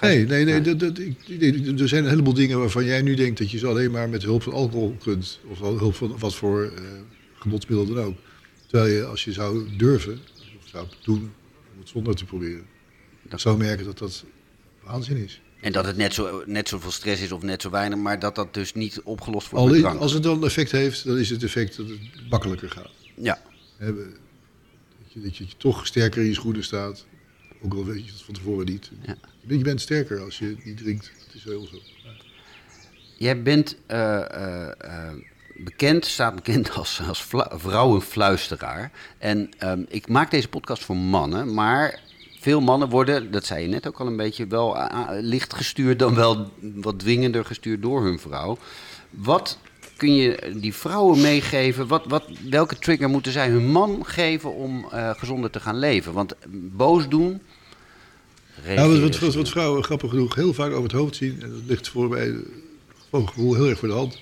Nee, nee, nee. Dat, dat, ik, er zijn een heleboel dingen waarvan jij nu denkt dat je ze alleen maar met hulp van alcohol kunt. Of hulp van wat voor genotsmiddel dan ook. Terwijl je, als je zou durven, of zou doen, om het zonder te proberen, dan zou merken dat dat waanzin is. En dat het net, zo, net zoveel stress is of net zo weinig, maar dat dat dus niet opgelost wordt Al met i- drank. als het dan effect heeft, dan is het effect dat het makkelijker gaat. Ja, Dat je, dat je toch sterker in je schoenen staat. Ook al weet je het van tevoren niet. Ja. Je bent sterker als je niet drinkt. Het is heel zo. jij bent eh, eh, eh, bekend, staat bekend als, als vrouwenfluisteraar. En ehm, ik maak deze podcast voor mannen, maar veel mannen worden, dat zei je net ook al een beetje, wel licht gestuurd dan wel wat dwingender gestuurd door hun vrouw. Wat kun je die vrouwen meegeven? Wat, wat, welke trigger moeten zij hun man geven om eh, gezonder te gaan leven? Want boos doen. Nou, wat, wat, wat, vrouwen grappig genoeg heel vaak over het hoofd zien, en dat ligt voor mij eh, gewoon gevoel heel erg voor de hand.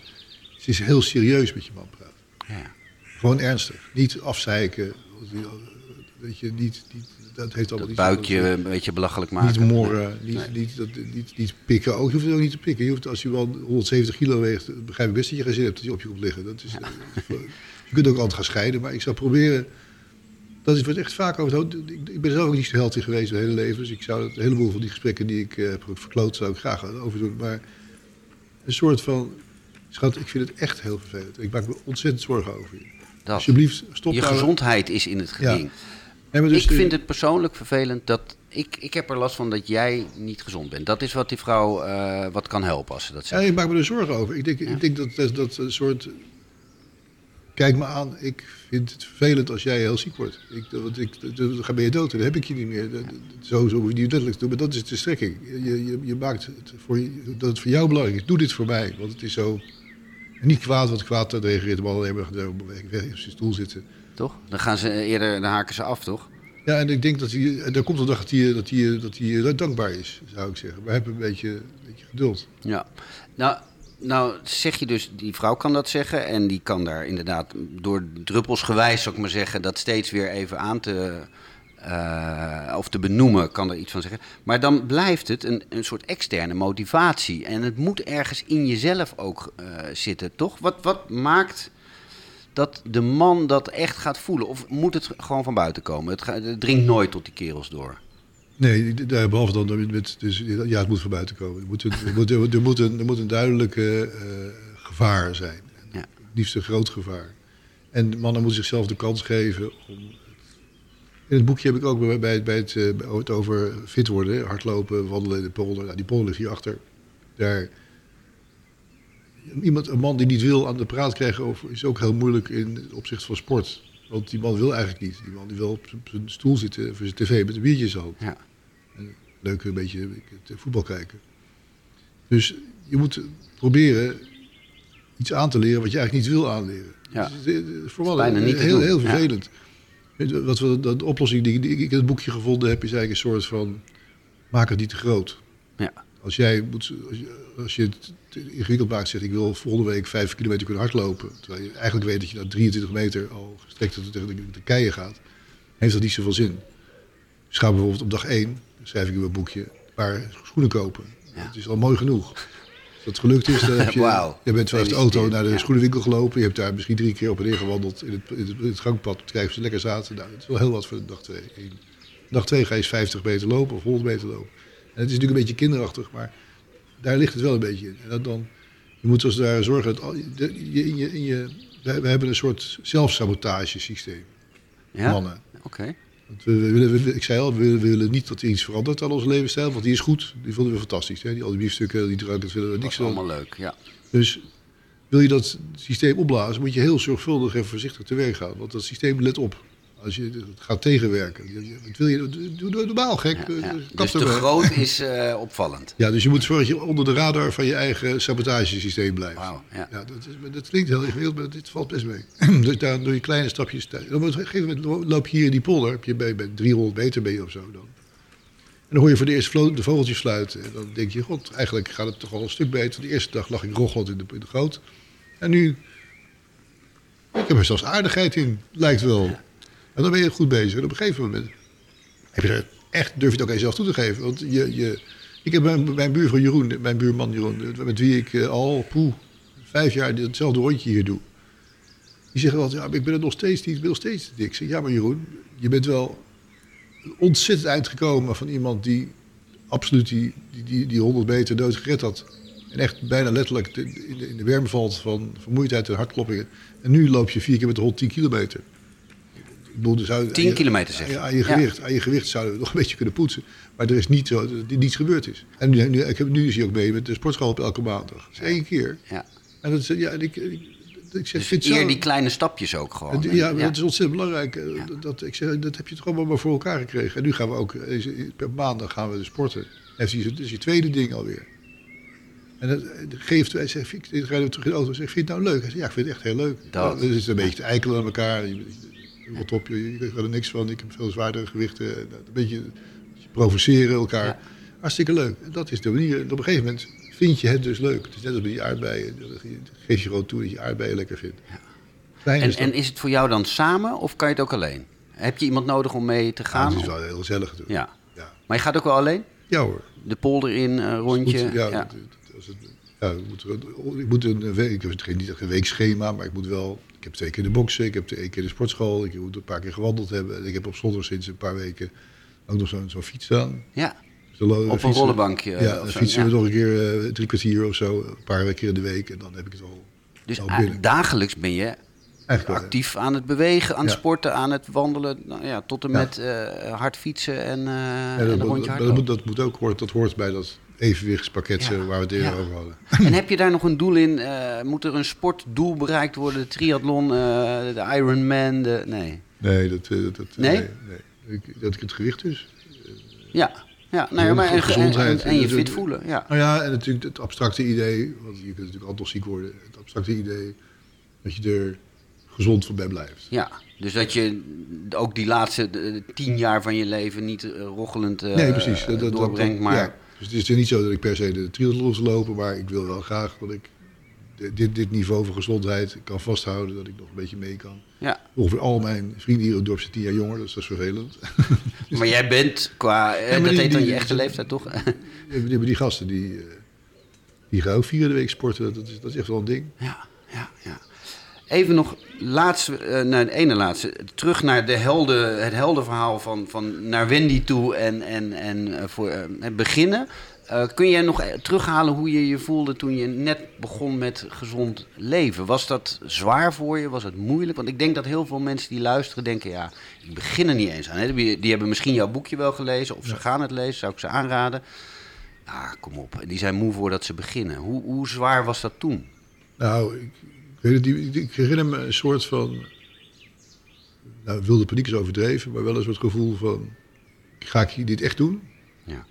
Ze is heel serieus met je man praten. Ja. Gewoon ernstig. Niet afzeiken. Weet je, niet, niet, dat heeft allemaal Dat niet buikje een beetje belachelijk maken. Niet morren, niet, Nee. niet, dat, niet, niet pikken. Ook, je hoeft het ook niet te pikken. Je hoeft, als je wel 170 kilo weegt, begrijp ik best dat je geen zin hebt dat je op je komt liggen. Dat is, je kunt ook altijd gaan scheiden, maar ik zou proberen... Dat is wordt echt vaak over het. Ik, ben zelf ook niet zo healthy geweest mijn hele leven. Dus ik zou het, een heleboel van die gesprekken die ik eh, heb verkloot, zou ik graag overdoen. Maar een soort van... Schat, ik vind het echt heel vervelend. Ik maak me ontzettend zorgen over je. Dat. Alsjeblieft, stop Je nou- gezondheid is in het Ja. Nee, dus ik vind het persoonlijk vervelend dat. Ik, ik heb er last van dat jij niet gezond bent. Dat is wat die vrouw eh, wat kan helpen als ze dat Ja, zegt. ik maak me er zorgen over. Ik denk, ik denk dat, dat dat een soort. Kijk me aan, ik vind het vervelend als jij heel ziek wordt. Ik, want ik, dan ga ben je dood en dan heb ik je niet meer. Dat- Zo, zo moet je niet letterlijk te doen, maar dat is de strekking. Je, je, je maakt het voor, je- dat het voor jou belangrijk is. Doe dit voor mij, want het is zo. Niet kwaad, want kwaad dat reageert de man alleen maar weg op zijn stoel zitten. Toch? Dan gaan ze eerder, dan haken ze af, toch? Ja, en ik denk dat hij, en er komt een dag dat hij, dat hij, dat hij dankbaar is, zou ik zeggen. Maar heb een beetje, een beetje geduld. Ja. Nou, nou, zeg je dus, die vrouw kan dat zeggen. En die kan daar inderdaad door druppelsgewijs, zou ik maar zeggen, dat steeds weer even aan te. eh, of te benoemen, kan er iets van zeggen. Maar dan blijft het een, een soort externe motivatie. En het moet ergens in jezelf ook eh, zitten, toch? Wat, wat maakt dat de man dat echt gaat voelen? Of moet het gewoon van buiten komen? Het, ga- het dringt nooit tot die kerels door. Nee, behalve dan met, dus, ja, het moet van buiten komen. Er moet een, er moet, er moet een, er moet een duidelijke eh, gevaar zijn. Ja. Liefst een groot gevaar. En mannen moeten zichzelf de kans geven om... In het boekje heb ik ook bij, bij, bij het, eh, bij het over fit worden, hardlopen, wandelen in de polder. Nou, die polder ligt hierachter. Daar, iemand, een man die niet wil aan de praat krijgen over, is ook heel moeilijk in het opzicht van sport. Want die man wil eigenlijk niet. Die man die wil op zijn- stoel zitten voor zijn tv met een biertje in zijn hand Ja. leuk een beetje voetbal kijken. Dus je moet proberen iets aan te leren wat je eigenlijk niet wil aanleren. Ja. Dus, voor mannen bijna niet heel, heel vervelend. Wat we, de oplossing die, die ik in het boekje gevonden heb, is eigenlijk een soort van maak het niet te groot. Ja. Als jij moet, als je, als je het ingewikkeld maakt, zegt ik wil volgende week vijf kilometer kunnen hardlopen. Terwijl je eigenlijk weet dat je na 23 meter al gestrekt tot tegen de, de keien gaat. Heeft dat niet zoveel zin. Dus ga bijvoorbeeld op dag 1, schrijf ik in mijn boekje, een paar schoenen kopen. Ja. Dat is al mooi genoeg. Als dat gelukt is, dan heb je... Je bent vanuit de auto naar de Ja. schoenenwinkel gelopen. Je hebt daar misschien drie keer op en neer gewandeld in het, in het, in het gangpad. Om te kijken of ze lekker zaten. Nou, dat is wel heel wat voor dag 2. Dag 2 ga je eens 50 meter lopen of 100 meter lopen. En het is natuurlijk een beetje kinderachtig, maar daar ligt het wel een beetje in. En dat dan, je moet als daar zorgen dat al, de- je, in je, in je, wij hebben een soort zelfsabotagesysteem, Ja? mannen. Oké. We, we willen, we- ik zei al, we willen, we willen niet dat er iets verandert aan onze levensstijl, want die is goed. Die vonden we fantastisch. Hè? Die, al die biefstukken, die drank, dat willen we Dat niks is van. allemaal leuk, ja. Dus wil je dat systeem opblazen, moet je heel zorgvuldig en voorzichtig te werk gaan. Want dat systeem let op. Als je het gaat tegenwerken. Wat wil je? Doe, doe, doe normaal, gek. Ja, Eh, ja. kap Dus te groot is eh, opvallend. Ja, dus je moet zorgen dat je onder de radar van je eigen sabotagesysteem blijft. Wauw, ja. dat, is, dat klinkt heel ingewikkeld, maar dit valt best mee. dus daar doe je kleine stapjes. Dan op een gegeven moment lo- loop je hier in die polder. Heb je bij, bij 300 meter ben je of zo dan. En dan hoor je voor de eerste de vogeltjes fluiten. En dan denk je, god, eigenlijk gaat het toch al een stuk beter. De eerste dag lag ik rochelend in de, in de goot. En nu, ik heb er zelfs aardigheid in, lijkt wel. En dan ben je goed bezig. En op een gegeven moment heb je echt, durf je het ook aan jezelf toe te geven. Want je, je, ik heb mijn, mijn buurvrouw Jeroen, mijn buurman Jeroen, met wie ik eh, al poeh, vijf jaar hetzelfde rondje hier doe. Die zeggen altijd, ja, ik ben er nog steeds niet, ik ben nog steeds te dik. Ik zeg, ja maar Jeroen, je bent wel ontzettend eind gekomen van iemand die absoluut die, die, die, die 100 meter dood gered had. En echt bijna letterlijk in de, in werm valt van vermoeidheid en hartkloppingen. En nu loop je vier keer met de hond 10 kilometer. Bedoel, dus zou- 10 aan je- kilometer, zeg aan je, aan je Ja. gewicht, aan je gewicht zouden we nog een beetje kunnen poetsen. Maar er is niet zo dat er niets gebeurd is. En nu, nu, ik heb, nu is hij ook mee met de sportschool op elke maandag. Dat is één keer. Ja. En dat is, ja, en ik, ik, ik zeg, Dus eer die kleine stapjes ook gewoon. ja, maar Ja. dat is ontzettend belangrijk. eh, Dat, ik zeg, dat heb je toch allemaal maar voor elkaar gekregen. En nu gaan we ook, per maandag gaan we de sporten. Dat is je tweede ding alweer. En dat eh, geeft, hij zegt, ik ik rijd weer terug in de auto en zeg, vind je het nou leuk? Hij zegt, ja, ik vind het echt heel leuk. Dat. Nou, het is een beetje te eikelen aan elkaar. Rot op, je, gaat er niks van. Ik heb veel zwaardere gewichten. En dat- Een beetje, een provoceren elkaar. Ja. Hartstikke leuk. En dat is de manier. Op een gegeven moment vind je het dus leuk. Het is net als bij die aardbeien. Geef je gewoon toe dat je aardbeien lekker vindt. Kleine En, stap. en is het voor jou dan samen of kan je het ook alleen? Heb je iemand nodig om mee te Ja, gaan? het is wel heel gezellig natuurlijk. Ja. Ja. Maar je gaat ook wel alleen? Ja hoor. De polder in, eh, rondje? Ja, ja. het- het- als het, ja, ik moet, ik moet een week, ik heb geen, niet echt een weekschema, maar ik moet wel. Ik heb twee keer de boksen, ik heb twee keer de sportschool, ik moet een paar keer gewandeld hebben. En ik heb op zondag sinds een paar weken ook nog zo'n zo'n fiets staan. Ja. Dus Op een fietsen- rollenbankje, eh, Ja, of dan zo, fietsen we ja. nog een keer eh, drie kwartier of zo, een paar keer in de week. En dan heb ik het al, Dus al eh, binnen. dagelijks ben je Eigenlijk wel, actief aan het bewegen, aan het Ja. sporten, aan het wandelen. Nou, ja, tot en met eh, hard fietsen en, eh ja. en Ja, een dat, rondje dat, dat moet ook hoort, dat hoort bij dat evenwichtspakket Ja. eh, waar we het eerder Ja. over hadden. En heb je daar nog een doel in? Eh, moet er een sportdoel bereikt worden? De triathlon, eh, de Ironman? De... Nee. Nee, dat, dat, dat Nee? nee. Ik, dat ik het gewicht dus. Ja, ja nou ja, maar en, Gezondheid. en, en je fit voelen. Ja. Nou ja, en natuurlijk het abstracte idee, want je kunt natuurlijk altijd nog ziek worden. Het abstracte idee dat je er gezond van bij blijft. ja, dus dat je ook die laatste tien jaar van je leven niet rochelend eh, nee, precies. Dat, dat, doorbrengt, dat- maar... ja. Dus het is niet zo dat ik per se de triathlon wil lopen, maar ik wil wel graag dat ik dit, dit niveau van gezondheid kan vasthouden, dat ik nog een beetje mee kan. Ja. Ongeveer al mijn vrienden hier in het dorp zijn tien jaar jonger, dus dat is vervelend. Maar jij bent qua, eh, dat die- heet dan die- je echte leeftijd toch? die, die, gasten die, eh, die gaan ook vier in de week sporten, dat is, dat is echt wel een ding. Ja, ja, ja. Even nog laatste, eh naar de ene laatste. Terug naar de helden, het heldenverhaal van, van naar Wendy toe en, en, en eh, voor eh, het beginnen. Kun jij nog terughalen hoe je je voelde toen je net begon met gezond leven? Was dat zwaar voor je? Was het moeilijk? Want ik denk dat heel veel mensen die luisteren denken... ja, ik begin er niet eens aan. Hè? Die, die hebben misschien jouw boekje wel gelezen... of ze gaan het lezen, zou ik ze aanraden. Ja, kom op. Die zijn moe voordat ze beginnen. Hoe, hoe zwaar was dat toen? Nou, ik, ik niet, ik herinner me een soort van. Nou, wilde paniek is overdreven, maar wel een soort gevoel van. Ga ik hier dit echt doen? Ja.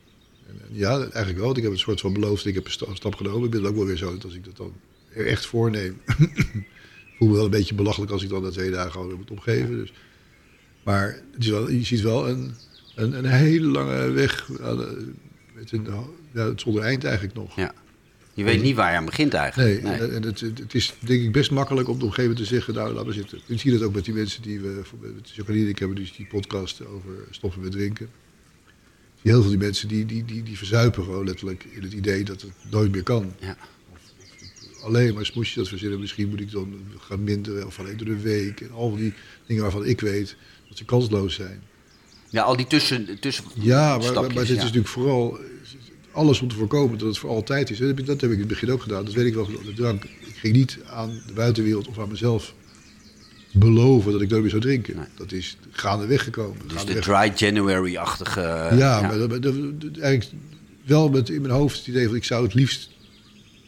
En, en ja, eigenlijk wel. Ik heb een soort van beloofd, ik heb een sta- stap genomen. Ik ben het ook wel weer zo dat als ik dat dan er echt voorneem. voel me wel een beetje belachelijk als ik dan na twee dagen gewoon moet opgeven. Dus. Maar het is wel, je ziet wel een, een, een hele lange weg. de- Met een, ja, zonder eind eigenlijk nog. Ja. Je weet niet waar je aan begint Nee, eigenlijk. en en het, het is denk ik best makkelijk om op een gegeven moment te zeggen, nou laat maar zitten. Je ziet het ook met die mensen die we, met Jacqueline en ik hebben dus die podcast over stoppen met drinken. Heel veel die mensen die, die, die, die verzuipen gewoon letterlijk in het idee dat het nooit meer kan. Ja. Alleen maar smoesjes dat verzinnen, misschien moet ik dan gaan minderen of alleen door de week. En al die dingen waarvan ik weet dat ze kansloos zijn. Ja, al die tussen, tussen Ja, maar, maar dit ja. is natuurlijk vooral alles om te voorkomen dat het voor altijd is. Dat heb ik, dat heb ik in het begin ook gedaan. Dat weet ik wel drank. Ik ging niet aan de buitenwereld of aan mezelf beloven dat ik nooit meer zou drinken. Nee. Dat is gaandeweg gekomen. Dus de dry January-achtige... ja, maar dat, dat- dat- eigenlijk wel met in mijn hoofd het idee van ik zou het liefst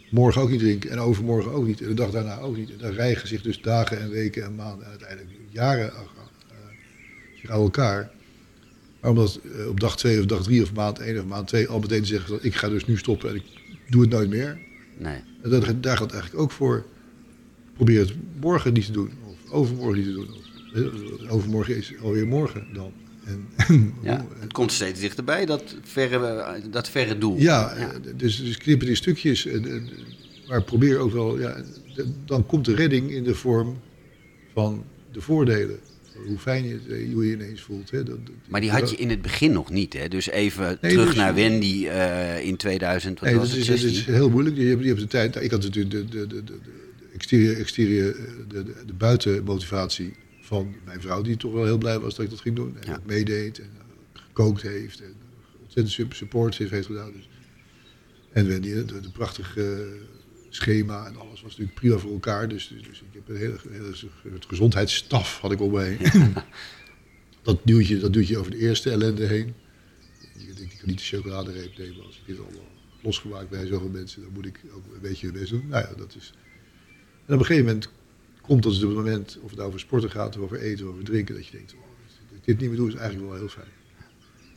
morgen ook niet drinken en overmorgen ook niet en de dag daarna ook niet. En dan rijgen zich dus dagen en weken en maanden en uiteindelijk jaren af- eh, zich aan elkaar. Maar omdat eh, op dag twee of dag drie of maand één of maand twee al meteen te zeggen dat ik ga dus nu stoppen en ik doe het nooit meer. Nee. En dat, daar gaat het eigenlijk ook voor. Probeer het morgen niet te doen. Of overmorgen niet te doen. Of, eh, overmorgen is alweer morgen dan. En, Ja, het komt steeds dichterbij, dat verre, dat verre doel. Ja, eh, Dus, dus knip het in stukjes. En, en- maar probeer ook wel, ja, dan komt de redding in de vorm van de voordelen. Hoe fijn je, het, eh, hoe je ineens voelt. Hè. Dat, Maar die had je in het begin nog niet, hè? Dus even Nee, terug dus- naar Wendy eh, in 2000, wat Nee, was dat het, is, dat 16? is heel moeilijk. Je hebt, je hebt de tijd. Ik had natuurlijk de, de, de, de, de exterieur, exterieur, eh, de, de, de buitenmotivatie van mijn vrouw, die toch wel heel blij was dat ik dat ging doen. En Ja. dat meedeed en gekookt heeft en ontzettend sup- support heeft, gedaan. Dus. En Wendy, de, prachtige schema en alles was natuurlijk prima voor elkaar. Dus, dus, dus ik heb een hele, hele het gezondheidsstaf had ik om me heen. dat, duwt je, dat over de eerste ellende heen. Je denkt, ik kan niet de chocoladereep nemen als ik dit allemaal losgemaakt bij zoveel mensen. Dan moet ik ook een beetje best doen. Nou ja, dat is... En op een gegeven moment komt dat dus op het moment, of het nou over sporten gaat, of over eten, of over drinken, dat je denkt, oh, ik dit niet meer doe is eigenlijk wel heel fijn.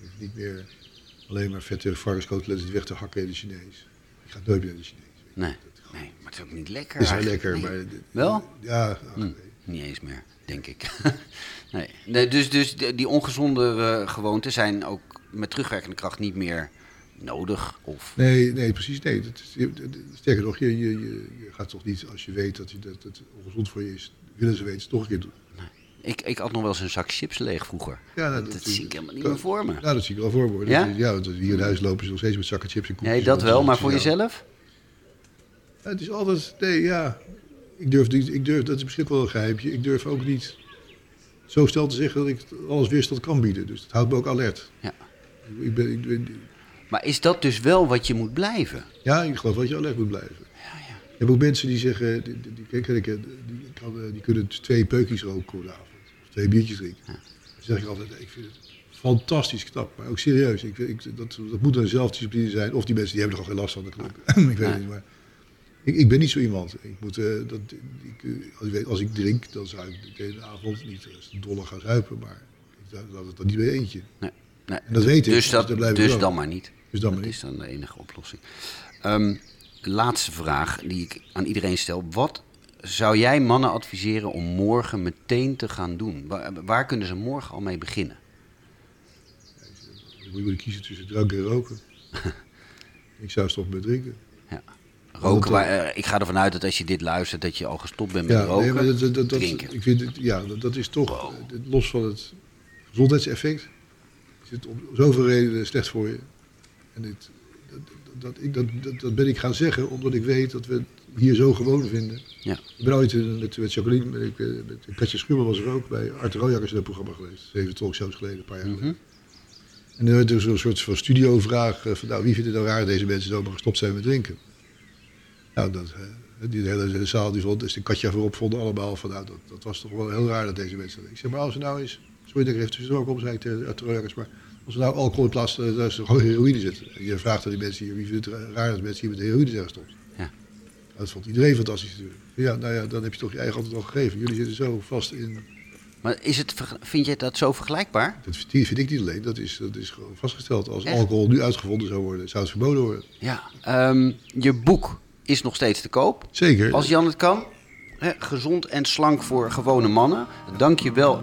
Dat ik niet meer alleen maar vette varkenskoteletten weg te hakken in de Chinees. Ik ga nooit meer naar de Chinees. Nee, nee, maar het is ook niet lekker. Het is eigenlijk. lekker, Nee. maar... Wel? Ja, ach, Hm, nee. niet eens meer, denk ik. nee. nee, dus dus die ongezonde eh, gewoonten zijn ook met terugwerkende kracht niet meer nodig. Of, Nee, nee, precies. Nee. Dat is, sterker nog, je, je, je, gaat toch niet, als je weet dat, je, dat het ongezond voor je is, willen ze weten, het toch een keer doen. ik, ik had nog wel eens een zak chips leeg vroeger. Ja, nou, dat, dat- zie ik helemaal niet meer voor me. Nou, dat zie ik wel voor me. Ja? Dat ja, want hier in huis lopen ze nog steeds met zakken chips en koekjes. Nee, dat wel, maar voor ja. jezelf? Ja, het is altijd, nee, ja. Ik durf, niet- ik durf, dat is misschien wel een geheimje. Ik durf ook niet zo snel te zeggen dat ik alles weerstand kan bieden. Dus dat houdt me ook alert. Ja. Ik, ik ben, ik ben, Maar is dat dus wel wat je moet blijven? ja, ik geloof dat je alert moet blijven. Je hebt ook mensen die zeggen, die, die, die, eh, die kunnen twee peukjes roken op de avond. Of twee biertjes drinken. Dan zeg ik altijd, ik vind het fantastisch knap. Maar ook serieus, ik, ik, dat, dat moet een zelfdiscipline zijn. Of die mensen die hebben er gewoon geen last van. Dat ook. ik weet het niet, maar ik, ik ben niet zo iemand. Ik moet, eh, dat, ik, eh, als, ik weet, als ik drink, dan zou ik de hele avond niet dolle gaan zuipen. Maar ik laat het dan niet bij eentje. Nee. nee. En dat weet ik, Dus, dus dat, dus dan maar niet. Dus dan maar dat niet. is dan de enige oplossing. Ehm, laatste vraag die ik aan iedereen stel. Wat zou jij mannen adviseren om morgen meteen te gaan doen? Waar, waar kunnen ze morgen al mee beginnen? Dan moet je kiezen tussen drank en roken. ik zou stoppen met drinken. Ja. Roken, waar, eh, ik ga ervan uit dat als je dit luistert, dat je al gestopt bent met Ja, roken. nee, maar dat, dat, dat, dat- drinken. ik vind het, ja, dat, dat is toch, eh, los van het gezondheidseffect, is het om zoveel redenen slecht voor je. En dit, dat, dat, ik, dat, dat, dat ben ik gaan zeggen omdat ik weet dat we het hier zo gewoon vinden. Ja. Ik ben ooit met, met Jacqueline, ik, eh, met Katja was er ook bij Art Rojakkers in het programma geweest. Zeven talkshows geleden, een paar jaar geleden. En er werd dus een soort van studiovraag van nou, wie vindt het nou raar dat deze mensen zomaar gestopt zijn met drinken? Nou, dat, eh, die hele, zaal die vond, dus de Katja voorop vonden allemaal van nou, dat, dat was toch wel heel raar dat deze mensen... Ik zeg maar als we nou eens, sorry dat ik er even tussendoor kom, zei ik tegen maar als we nou alcohol in plaats van er gewoon heroïne zitten. En je vraagt aan die mensen hier, wie vindt het raar dat mensen hier met heroïne zijn gestopt? Ja. Nou, dat vond iedereen fantastisch natuurlijk. Ja, nou ja, dan heb je toch je eigen antwoord al gegeven. Jullie zitten zo vast in Maar is het, vind je dat zo vergelijkbaar? Dat vind vind ik niet alleen, dat is, dat is gewoon vastgesteld. Als Echt? alcohol nu uitgevonden zou worden, zou het verboden worden. Ja. Ehm, je boek is nog steeds te koop. Zeker. Als Jan het kan. Gezond en slank voor gewone mannen. Dank je wel.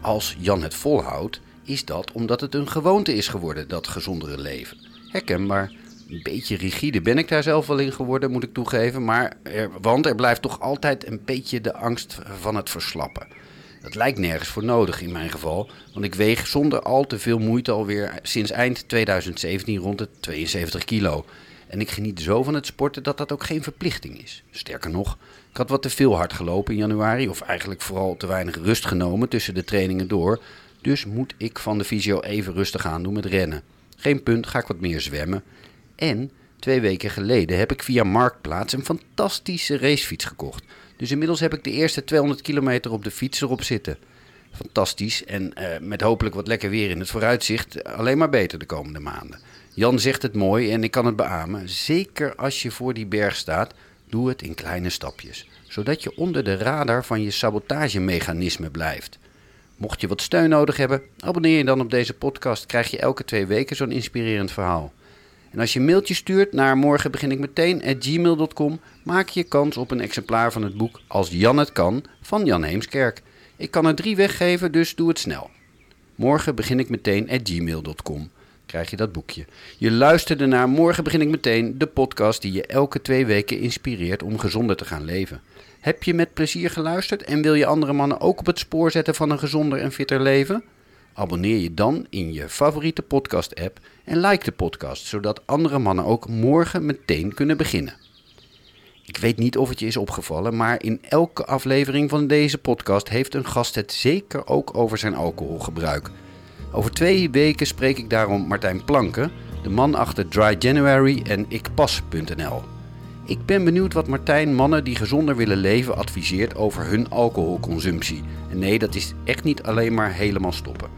Als Jan het volhoudt, is dat omdat het een gewoonte is geworden, dat gezondere leven. Herkenbaar. Een beetje rigide ben ik daar zelf wel in geworden, moet ik toegeven. Maar er, want er blijft toch altijd een beetje de angst van het verslappen. Dat lijkt nergens voor nodig in mijn geval, want ik weeg zonder al te veel moeite alweer sinds eind 2017 rond de 72 kilo. En ik geniet zo van het sporten dat dat ook geen verplichting is. Sterker nog, ik had wat te veel hard gelopen in januari, of eigenlijk vooral te weinig rust genomen tussen de trainingen door. Dus moet ik van de fysio even rustig aan doen met rennen. Geen punt, ga ik wat meer zwemmen. En twee weken geleden heb ik via Marktplaats een fantastische racefiets gekocht. Dus inmiddels heb ik de eerste 200 kilometer op de fiets erop zitten. Fantastisch en eh, met hopelijk wat lekker weer in het vooruitzicht alleen maar beter de komende maanden. Jan zegt het mooi en ik kan het beamen. Zeker als je voor die berg staat, Doe het in kleine stapjes, zodat je onder de radar van je sabotagemechanisme blijft. Mocht je wat steun nodig hebben, abonneer je dan op deze podcast. Krijg je elke twee weken zo'n inspirerend verhaal. En als je een mailtje stuurt naar morgen begin ik meteen gmail.com, maak je kans op een exemplaar van het boek Als Jan het kan van Jan Heemskerk. Ik kan er drie weggeven, dus doe het snel. Morgen begin ik meteen gmail.com. Krijg je dat boekje. Je luisterde naar Morgen begin ik meteen, de podcast die je elke twee weken inspireert om gezonder te gaan leven. Heb je met plezier geluisterd en wil je andere mannen ook op het spoor zetten van een gezonder en fitter leven? Abonneer je dan in je favoriete podcast-app en like de podcast, zodat andere mannen ook morgen meteen kunnen beginnen. Ik weet niet of het je is opgevallen, maar in elke aflevering van deze podcast heeft een gast het zeker ook over zijn alcoholgebruik. Over twee weken spreek ik daarom Martijn Planken, de man achter Dry January en ikpas.nl. Ik ben benieuwd wat Martijn mannen die gezonder willen leven adviseert over hun alcoholconsumptie. En nee, dat is echt niet alleen maar helemaal stoppen.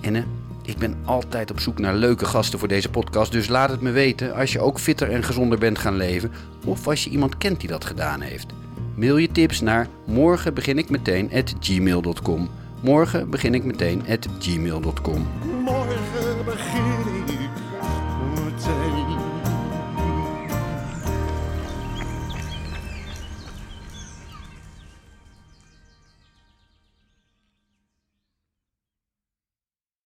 En ik ben altijd op zoek naar leuke gasten voor deze podcast, dus laat het me weten als je ook fitter en gezonder bent gaan leven of als je iemand kent die dat gedaan heeft. Mail je tips naar morgen begin ik meteen at gmail.com. Morgen begin ik meteen at gmail.com. Morgen begin